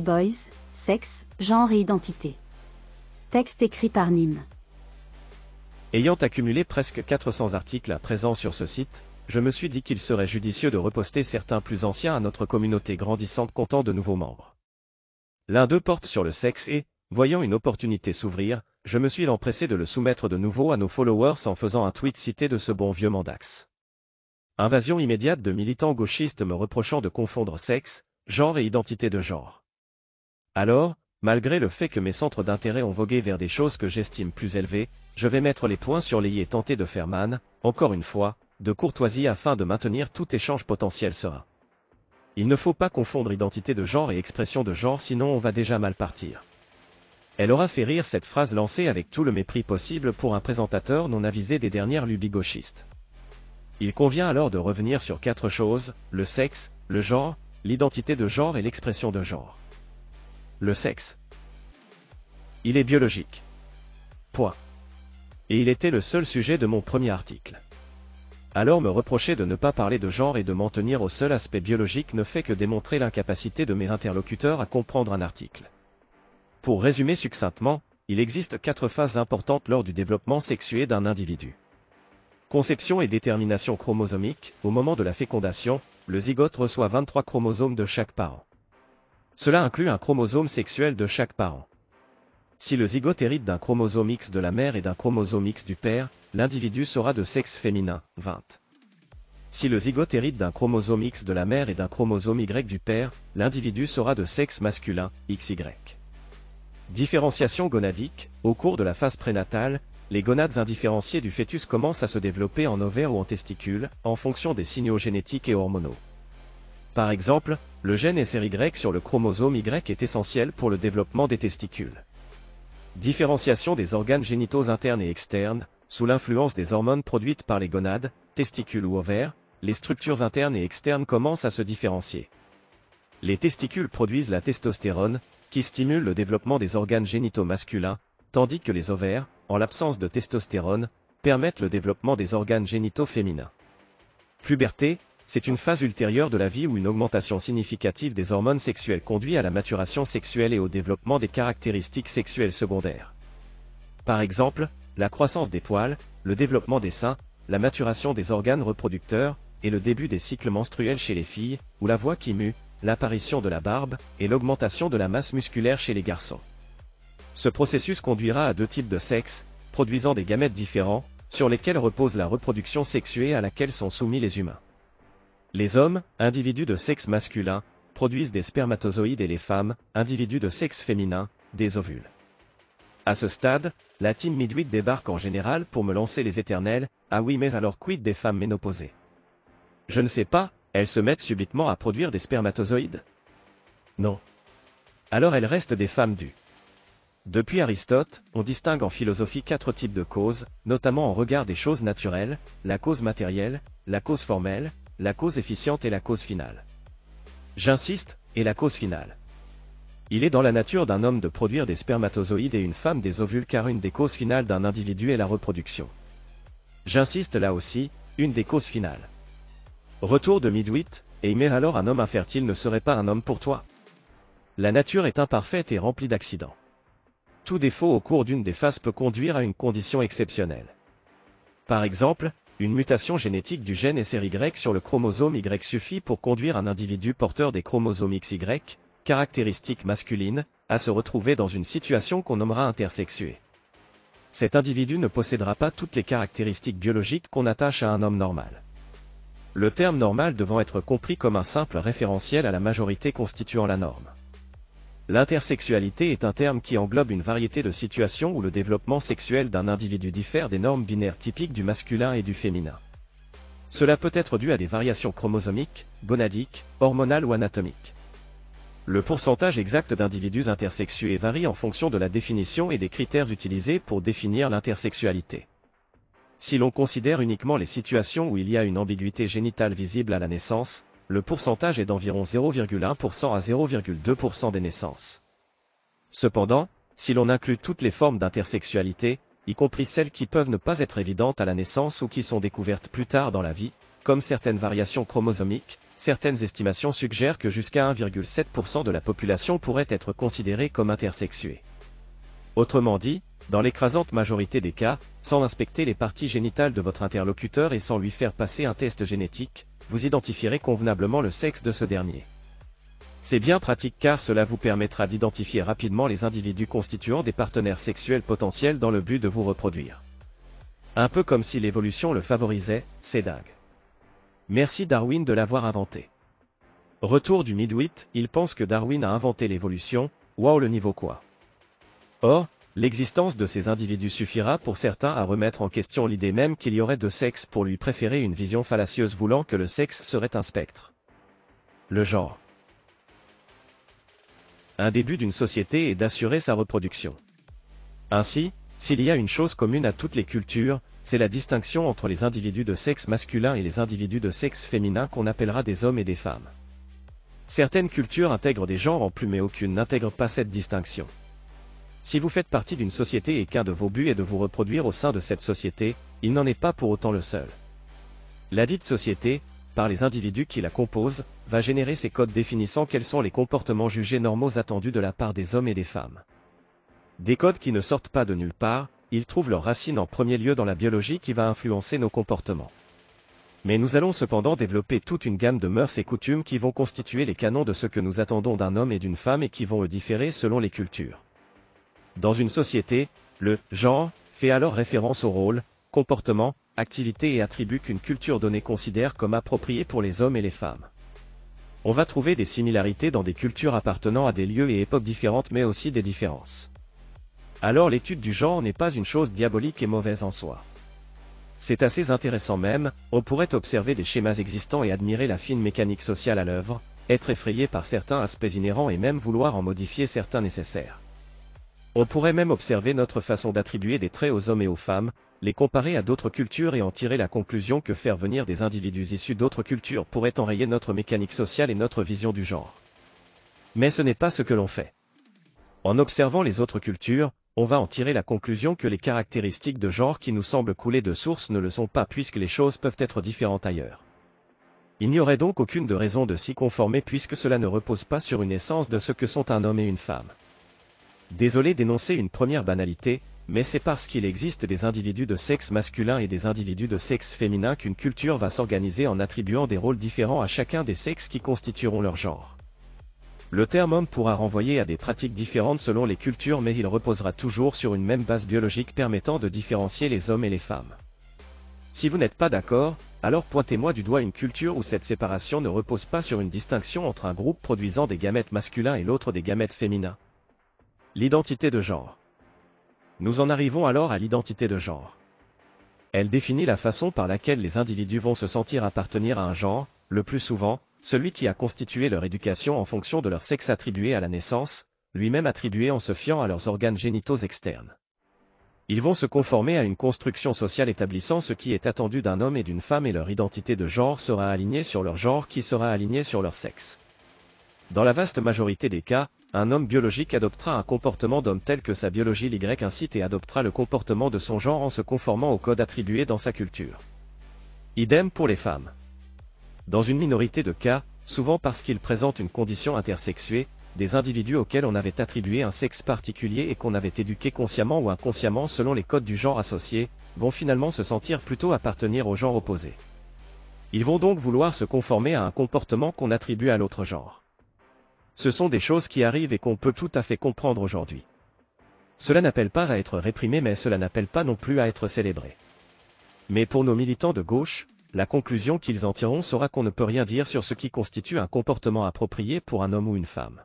B-Boys, sexe, genre et identité. Texte écrit par Nîmes. Ayant accumulé presque 400 articles à présent sur ce site, je me suis dit qu'il serait judicieux de reposter certains plus anciens à notre communauté grandissante comptant de nouveaux membres. L'un d'eux porte sur le sexe et, voyant une opportunité s'ouvrir, je me suis empressé de le soumettre de nouveau à nos followers en faisant un tweet cité de ce bon vieux Mandax. Invasion immédiate de militants gauchistes me reprochant de confondre sexe, genre et identité de genre. Alors, malgré le fait que mes centres d'intérêt ont vogué vers des choses que j'estime plus élevées, je vais mettre les points sur les i et tenter de faire man, encore une fois, de courtoisie afin de maintenir tout échange potentiel serein. Il ne faut pas confondre identité de genre et expression de genre sinon on va déjà mal partir. Elle aura fait rire cette phrase lancée avec tout le mépris possible pour un présentateur non avisé des dernières lubies gauchistes. Il convient alors de revenir sur quatre choses, le sexe, le genre, l'identité de genre et l'expression de genre. Le sexe. Il est biologique. Point. Et il était le seul sujet de mon premier article. Alors me reprocher de ne pas parler de genre et de m'en tenir au seul aspect biologique ne fait que démontrer l'incapacité de mes interlocuteurs à comprendre un article. Pour résumer succinctement, il existe quatre phases importantes lors du développement sexué d'un individu. Conception et détermination chromosomique, au moment de la fécondation, le zygote reçoit 23 chromosomes de chaque parent. Cela inclut un chromosome sexuel de chaque parent. Si le zygote hérite d'un chromosome X de la mère et d'un chromosome X du père, l'individu sera de sexe féminin, 20. Si le zygote hérite d'un chromosome X de la mère et d'un chromosome Y du père, l'individu sera de sexe masculin, XY. Différenciation gonadique, au cours de la phase prénatale, les gonades indifférenciées du fœtus commencent à se développer en ovaire ou en testicule, en fonction des signaux génétiques et hormonaux. Par exemple, le gène SRY sur le chromosome Y est essentiel pour le développement des testicules. Différenciation des organes génitaux internes et externes, sous l'influence des hormones produites par les gonades, testicules ou ovaires, les structures internes et externes commencent à se différencier. Les testicules produisent la testostérone, qui stimule le développement des organes génitaux masculins, tandis que les ovaires, en l'absence de testostérone, permettent le développement des organes génitaux féminins. Puberté, c'est une phase ultérieure de la vie où une augmentation significative des hormones sexuelles conduit à la maturation sexuelle et au développement des caractéristiques sexuelles secondaires. Par exemple, la croissance des poils, le développement des seins, la maturation des organes reproducteurs, et le début des cycles menstruels chez les filles, ou la voix qui mue, l'apparition de la barbe, et l'augmentation de la masse musculaire chez les garçons. Ce processus conduira à deux types de sexe, produisant des gamètes différents, sur lesquels repose la reproduction sexuée à laquelle sont soumis les humains. Les hommes, individus de sexe masculin, produisent des spermatozoïdes et les femmes, individus de sexe féminin, des ovules. À ce stade, la team Midwit débarque en général pour me lancer les éternels, ah oui mais alors quid des femmes ménopausées? Je ne sais pas, elles se mettent subitement à produire des spermatozoïdes? Non. Alors elles restent des femmes dues. Depuis Aristote, on distingue en philosophie quatre types de causes, notamment en regard des choses naturelles, la cause matérielle, la cause formelle, la cause efficiente et la cause finale. J'insiste, et la cause finale. Il est dans la nature d'un homme de produire des spermatozoïdes et une femme des ovules car une des causes finales d'un individu est la reproduction. J'insiste là aussi, une des causes finales. Retour de Midwit, mais alors un homme infertile ne serait pas un homme pour toi La nature est imparfaite et remplie d'accidents. Tout défaut au cours d'une des phases peut conduire à une condition exceptionnelle. Par exemple, une mutation génétique du gène SRY sur le chromosome Y suffit pour conduire un individu porteur des chromosomes XY, caractéristiques masculines, à se retrouver dans une situation qu'on nommera intersexuée. Cet individu ne possédera pas toutes les caractéristiques biologiques qu'on attache à un homme normal. Le terme normal devant être compris comme un simple référentiel à la majorité constituant la norme. L'intersexualité est un terme qui englobe une variété de situations où le développement sexuel d'un individu diffère des normes binaires typiques du masculin et du féminin. Cela peut être dû à des variations chromosomiques, gonadiques, hormonales ou anatomiques. Le pourcentage exact d'individus intersexués varie en fonction de la définition et des critères utilisés pour définir l'intersexualité. Si l'on considère uniquement les situations où il y a une ambiguïté génitale visible à la naissance, le pourcentage est d'environ 0,1% à 0,2% des naissances. Cependant, si l'on inclut toutes les formes d'intersexualité, y compris celles qui peuvent ne pas être évidentes à la naissance ou qui sont découvertes plus tard dans la vie, comme certaines variations chromosomiques, certaines estimations suggèrent que jusqu'à 1,7% de la population pourrait être considérée comme intersexuée. Autrement dit, dans l'écrasante majorité des cas, sans inspecter les parties génitales de votre interlocuteur et sans lui faire passer un test génétique, vous identifierez convenablement le sexe de ce dernier. C'est bien pratique car cela vous permettra d'identifier rapidement les individus constituant des partenaires sexuels potentiels dans le but de vous reproduire. Un peu comme si l'évolution le favorisait, c'est dingue. Merci Darwin de l'avoir inventé. Retour du midwit, il pense que Darwin a inventé l'évolution, waouh le niveau quoi. Or, l'existence de ces individus suffira pour certains à remettre en question l'idée même qu'il y aurait deux sexes pour lui préférer une vision fallacieuse voulant que le sexe serait un spectre. Le genre. Un début d'une société est d'assurer sa reproduction. Ainsi, s'il y a une chose commune à toutes les cultures, c'est la distinction entre les individus de sexe masculin et les individus de sexe féminin qu'on appellera des hommes et des femmes. Certaines cultures intègrent des genres en plus mais aucune n'intègre pas cette distinction. Si vous faites partie d'une société et qu'un de vos buts est de vous reproduire au sein de cette société, il n'en est pas pour autant le seul. La dite société, par les individus qui la composent, va générer ces codes définissant quels sont les comportements jugés normaux attendus de la part des hommes et des femmes. Des codes qui ne sortent pas de nulle part, ils trouvent leurs racines en premier lieu dans la biologie qui va influencer nos comportements. Mais nous allons cependant développer toute une gamme de mœurs et coutumes qui vont constituer les canons de ce que nous attendons d'un homme et d'une femme et qui vont le différer selon les cultures. Dans une société, le genre fait alors référence au rôle, comportement, activité et attributs qu'une culture donnée considère comme appropriés pour les hommes et les femmes. On va trouver des similarités dans des cultures appartenant à des lieux et époques différentes mais aussi des différences alors l'étude du genre n'est pas une chose diabolique et mauvaise en soi. C'est assez intéressant même, on pourrait observer des schémas existants et admirer la fine mécanique sociale à l'œuvre, être effrayé par certains aspects inhérents et même vouloir en modifier certains nécessaires. On pourrait même observer notre façon d'attribuer des traits aux hommes et aux femmes, les comparer à d'autres cultures et en tirer la conclusion que faire venir des individus issus d'autres cultures pourrait enrayer notre mécanique sociale et notre vision du genre. Mais ce n'est pas ce que l'on fait. En observant les autres cultures, on va en tirer la conclusion que les caractéristiques de genre qui nous semblent couler de source ne le sont pas puisque les choses peuvent être différentes ailleurs. Il n'y aurait donc aucune de raison de s'y conformer puisque cela ne repose pas sur une essence de ce que sont un homme et une femme. Désolé d'énoncer une première banalité, mais c'est parce qu'il existe des individus de sexe masculin et des individus de sexe féminin qu'une culture va s'organiser en attribuant des rôles différents à chacun des sexes qui constitueront leur genre. Le terme homme pourra renvoyer à des pratiques différentes selon les cultures mais il reposera toujours sur une même base biologique permettant de différencier les hommes et les femmes. Si vous n'êtes pas d'accord, alors pointez-moi du doigt une culture où cette séparation ne repose pas sur une distinction entre un groupe produisant des gamètes masculins et l'autre des gamètes féminins. L'identité de genre. Nous en arrivons alors à l'identité de genre. Elle définit la façon par laquelle les individus vont se sentir appartenir à un genre, le plus souvent, celui qui a constitué leur éducation en fonction de leur sexe attribué à la naissance, lui-même attribué en se fiant à leurs organes génitaux externes. Ils vont se conformer à une construction sociale établissant ce qui est attendu d'un homme et d'une femme et leur identité de genre sera alignée sur leur genre qui sera aligné sur leur sexe. Dans la vaste majorité des cas, un homme biologique adoptera un comportement d'homme tel que sa biologie l'Y incite et adoptera le comportement de son genre en se conformant au code attribué dans sa culture. Idem pour les femmes. Dans une minorité de cas, souvent parce qu'ils présentent une condition intersexuée, des individus auxquels on avait attribué un sexe particulier et qu'on avait éduqué consciemment ou inconsciemment selon les codes du genre associé, vont finalement se sentir plutôt appartenir au genre opposé. Ils vont donc vouloir se conformer à un comportement qu'on attribue à l'autre genre. Ce sont des choses qui arrivent et qu'on peut tout à fait comprendre aujourd'hui. Cela n'appelle pas à être réprimé mais cela n'appelle pas non plus à être célébré. Mais pour nos militants de gauche, la conclusion qu'ils en tireront sera qu'on ne peut rien dire sur ce qui constitue un comportement approprié pour un homme ou une femme.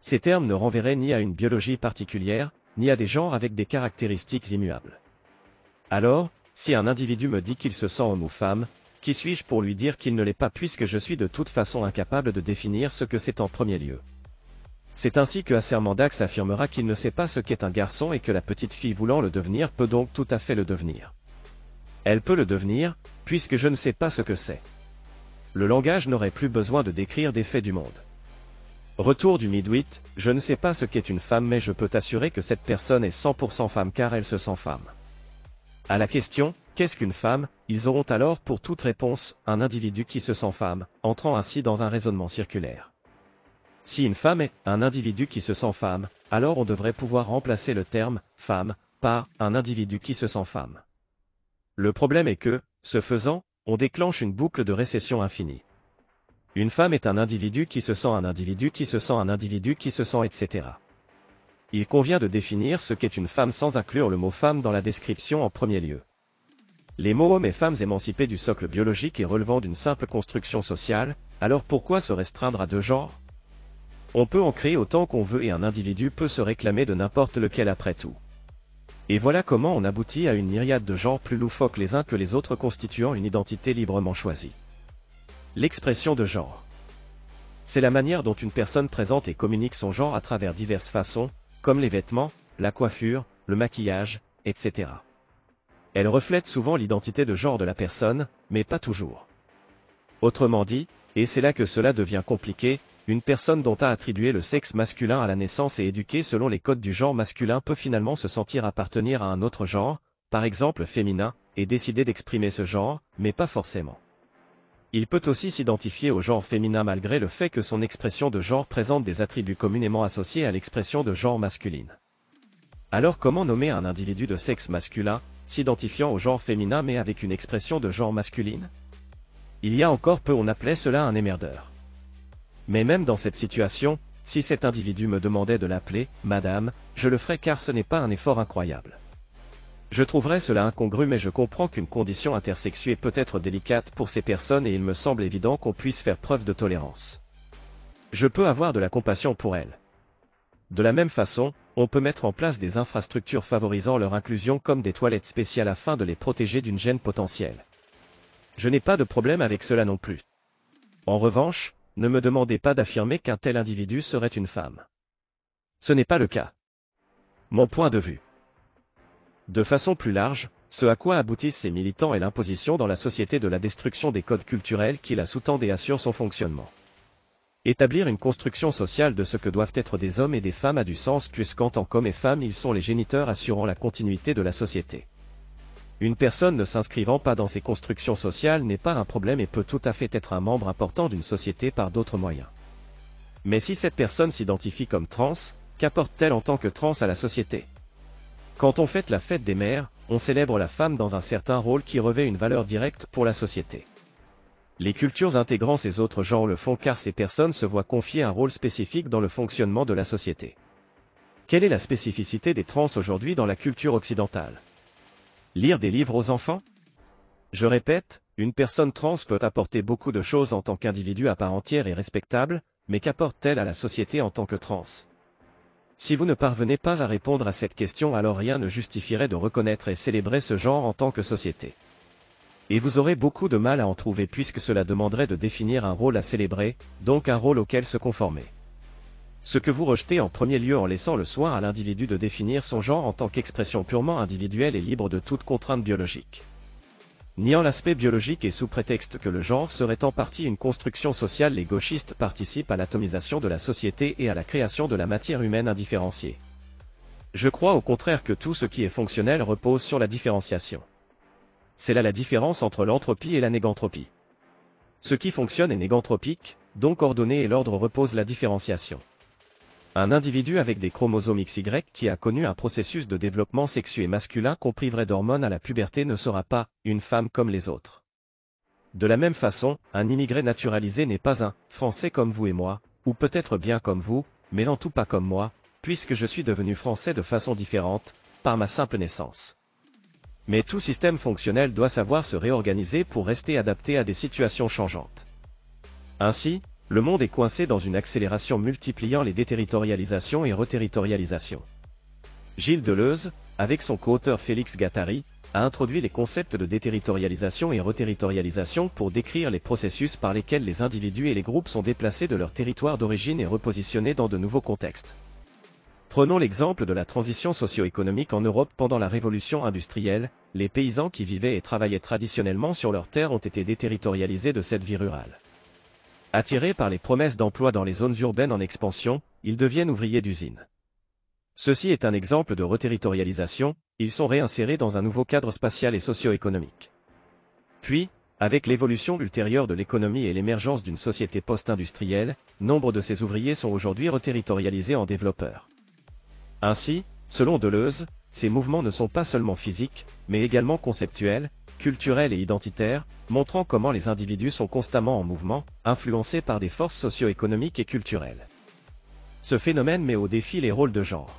Ces termes ne renverraient ni à une biologie particulière, ni à des genres avec des caractéristiques immuables. Alors, si un individu me dit qu'il se sent homme ou femme, qui suis-je pour lui dire qu'il ne l'est pas puisque je suis de toute façon incapable de définir ce que c'est en premier lieu? C'est ainsi que Assermandax affirmera qu'il ne sait pas ce qu'est un garçon et que la petite fille voulant le devenir peut donc tout à fait le devenir. Elle peut le devenir, puisque je ne sais pas ce que c'est. Le langage n'aurait plus besoin de décrire des faits du monde. Retour du midwit, je ne sais pas ce qu'est une femme mais je peux t'assurer que cette personne est 100% femme car elle se sent femme. À la question, Qu'est-ce qu'une femme? Ils auront alors pour toute réponse un individu qui se sent femme, entrant ainsi dans un raisonnement circulaire. Si une femme est un individu qui se sent femme, alors on devrait pouvoir remplacer le terme femme par un individu qui se sent femme. Le problème est que, ce faisant, on déclenche une boucle de récession infinie. Une femme est un individu qui se sent un individu qui se sent un individu qui se sent etc. Il convient de définir ce qu'est une femme sans inclure le mot femme dans la description en premier lieu. Les mots hommes et femmes émancipés du socle biologique et relevant d'une simple construction sociale, alors pourquoi se restreindre à deux genres? On peut en créer autant qu'on veut et un individu peut se réclamer de n'importe lequel après tout. Et voilà comment on aboutit à une myriade de genres plus loufoques les uns que les autres constituant une identité librement choisie. L'expression de genre. C'est la manière dont une personne présente et communique son genre à travers diverses façons, comme les vêtements, la coiffure, le maquillage, etc. Elle reflète souvent l'identité de genre de la personne, mais pas toujours. Autrement dit, et c'est là que cela devient compliqué, une personne dont a attribué le sexe masculin à la naissance et éduquée selon les codes du genre masculin peut finalement se sentir appartenir à un autre genre, par exemple féminin, et décider d'exprimer ce genre, mais pas forcément. Il peut aussi s'identifier au genre féminin malgré le fait que son expression de genre présente des attributs communément associés à l'expression de genre masculine. Alors comment nommer un individu de sexe masculin, s'identifiant au genre féminin mais avec une expression de genre masculine Il y a encore peu on appelait cela un émerdeur. Mais même dans cette situation, si cet individu me demandait de l'appeler Madame, je le ferais car ce n'est pas un effort incroyable. Je trouverais cela incongru mais je comprends qu'une condition intersexuée peut être délicate pour ces personnes et il me semble évident qu'on puisse faire preuve de tolérance. Je peux avoir de la compassion pour elles. De la même façon, on peut mettre en place des infrastructures favorisant leur inclusion comme des toilettes spéciales afin de les protéger d'une gêne potentielle. Je n'ai pas de problème avec cela non plus. En revanche, ne me demandez pas d'affirmer qu'un tel individu serait une femme. Ce n'est pas le cas. Mon point de vue. De façon plus large, ce à quoi aboutissent ces militants est l'imposition dans la société de la destruction des codes culturels qui la sous-tendent et assurent son fonctionnement. Établir une construction sociale de ce que doivent être des hommes et des femmes a du sens puisqu'en tant qu'hommes et femmes ils sont les géniteurs assurant la continuité de la société. Une personne ne s'inscrivant pas dans ces constructions sociales n'est pas un problème et peut tout à fait être un membre important d'une société par d'autres moyens. Mais si cette personne s'identifie comme trans, qu'apporte-t-elle en tant que trans à la société? Quand on fête la fête des mères, on célèbre la femme dans un certain rôle qui revêt une valeur directe pour la société. Les cultures intégrant ces autres genres le font car ces personnes se voient confier un rôle spécifique dans le fonctionnement de la société. Quelle est la spécificité des trans aujourd'hui dans la culture occidentale? Lire des livres aux enfants? Je répète, une personne trans peut apporter beaucoup de choses en tant qu'individu à part entière et respectable, mais qu'apporte-t-elle à la société en tant que trans? Si vous ne parvenez pas à répondre à cette question alors rien ne justifierait de reconnaître et célébrer ce genre en tant que société. Et vous aurez beaucoup de mal à en trouver puisque cela demanderait de définir un rôle à célébrer, donc un rôle auquel se conformer. Ce que vous rejetez en premier lieu en laissant le soin à l'individu de définir son genre en tant qu'expression purement individuelle et libre de toute contrainte biologique. Niant l'aspect biologique et sous prétexte que le genre serait en partie une construction sociale, les gauchistes participent à l'atomisation de la société et à la création de la matière humaine indifférenciée. Je crois au contraire que tout ce qui est fonctionnel repose sur la différenciation. C'est là la différence entre l'entropie et la négantropie. Ce qui fonctionne est négantropique, donc ordonné et l'ordre repose la différenciation. Un individu avec des chromosomes XY qui a connu un processus de développement sexué masculin qu'on priverait d'hormones à la puberté ne sera pas une femme comme les autres. De la même façon, un immigré naturalisé n'est pas un Français comme vous et moi, ou peut-être bien comme vous, mais en tout pas comme moi, puisque je suis devenu Français de façon différente, par ma simple naissance. Mais tout système fonctionnel doit savoir se réorganiser pour rester adapté à des situations changeantes. Ainsi, le monde est coincé dans une accélération multipliant les déterritorialisations et reterritorialisations. Gilles Deleuze, avec son co-auteur Félix Gattari, a introduit les concepts de déterritorialisation et reterritorialisation pour décrire les processus par lesquels les individus et les groupes sont déplacés de leur territoire d'origine et repositionnés dans de nouveaux contextes. Prenons l'exemple de la transition socio-économique en Europe pendant la révolution industrielle, les paysans qui vivaient et travaillaient traditionnellement sur leurs terres ont été déterritorialisés de cette vie rurale. Attirés par les promesses d'emploi dans les zones urbaines en expansion, ils deviennent ouvriers d'usine. Ceci est un exemple de reterritorialisation, ils sont réinsérés dans un nouveau cadre spatial et socio-économique. Puis, avec l'évolution ultérieure de l'économie et l'émergence d'une société post-industrielle, nombre de ces ouvriers sont aujourd'hui reterritorialisés en développeurs. Ainsi, selon Deleuze, ces mouvements ne sont pas seulement physiques, mais également conceptuels, culturels et identitaires, montrant comment les individus sont constamment en mouvement, influencés par des forces socio-économiques et culturelles. Ce phénomène met au défi les rôles de genre.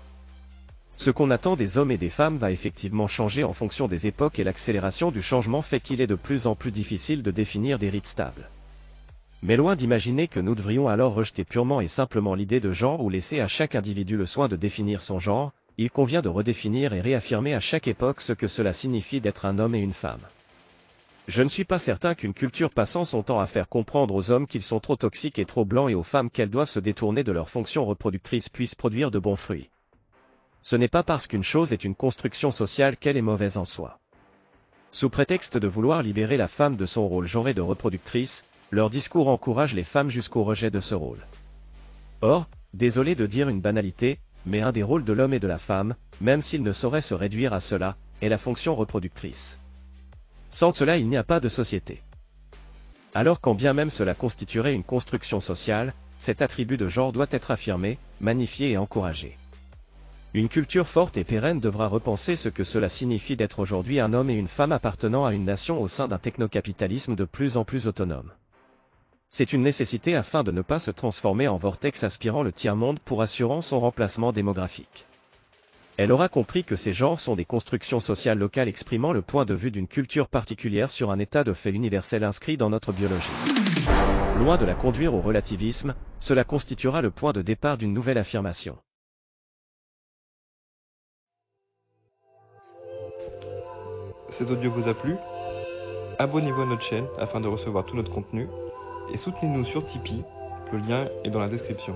Ce qu'on attend des hommes et des femmes va effectivement changer en fonction des époques et l'accélération du changement fait qu'il est de plus en plus difficile de définir des rites stables. Mais loin d'imaginer que nous devrions alors rejeter purement et simplement l'idée de genre ou laisser à chaque individu le soin de définir son genre, il convient de redéfinir et réaffirmer à chaque époque ce que cela signifie d'être un homme et une femme. Je ne suis pas certain qu'une culture passant son temps à faire comprendre aux hommes qu'ils sont trop toxiques et trop blancs et aux femmes qu'elles doivent se détourner de leur fonction reproductrice puisse produire de bons fruits. Ce n'est pas parce qu'une chose est une construction sociale qu'elle est mauvaise en soi. Sous prétexte de vouloir libérer la femme de son rôle genré de reproductrice, leur discours encourage les femmes jusqu'au rejet de ce rôle. Or, désolé de dire une banalité, mais un des rôles de l'homme et de la femme, même s'il ne saurait se réduire à cela, est la fonction reproductrice. Sans cela il n'y a pas de société. Alors quand bien même cela constituerait une construction sociale, cet attribut de genre doit être affirmé, magnifié et encouragé. Une culture forte et pérenne devra repenser ce que cela signifie d'être aujourd'hui un homme et une femme appartenant à une nation au sein d'un technocapitalisme de plus en plus autonome. C'est une nécessité afin de ne pas se transformer en vortex aspirant le tiers-monde pour assurant son remplacement démographique. Elle aura compris que ces genres sont des constructions sociales locales exprimant le point de vue d'une culture particulière sur un état de fait universel inscrit dans notre biologie. Loin de la conduire au relativisme, cela constituera le point de départ d'une nouvelle affirmation. Cet audio vous a plu? Abonnez-vous à notre chaîne afin de recevoir tout notre contenu et soutenez-nous sur Tipeee, le lien est dans la description.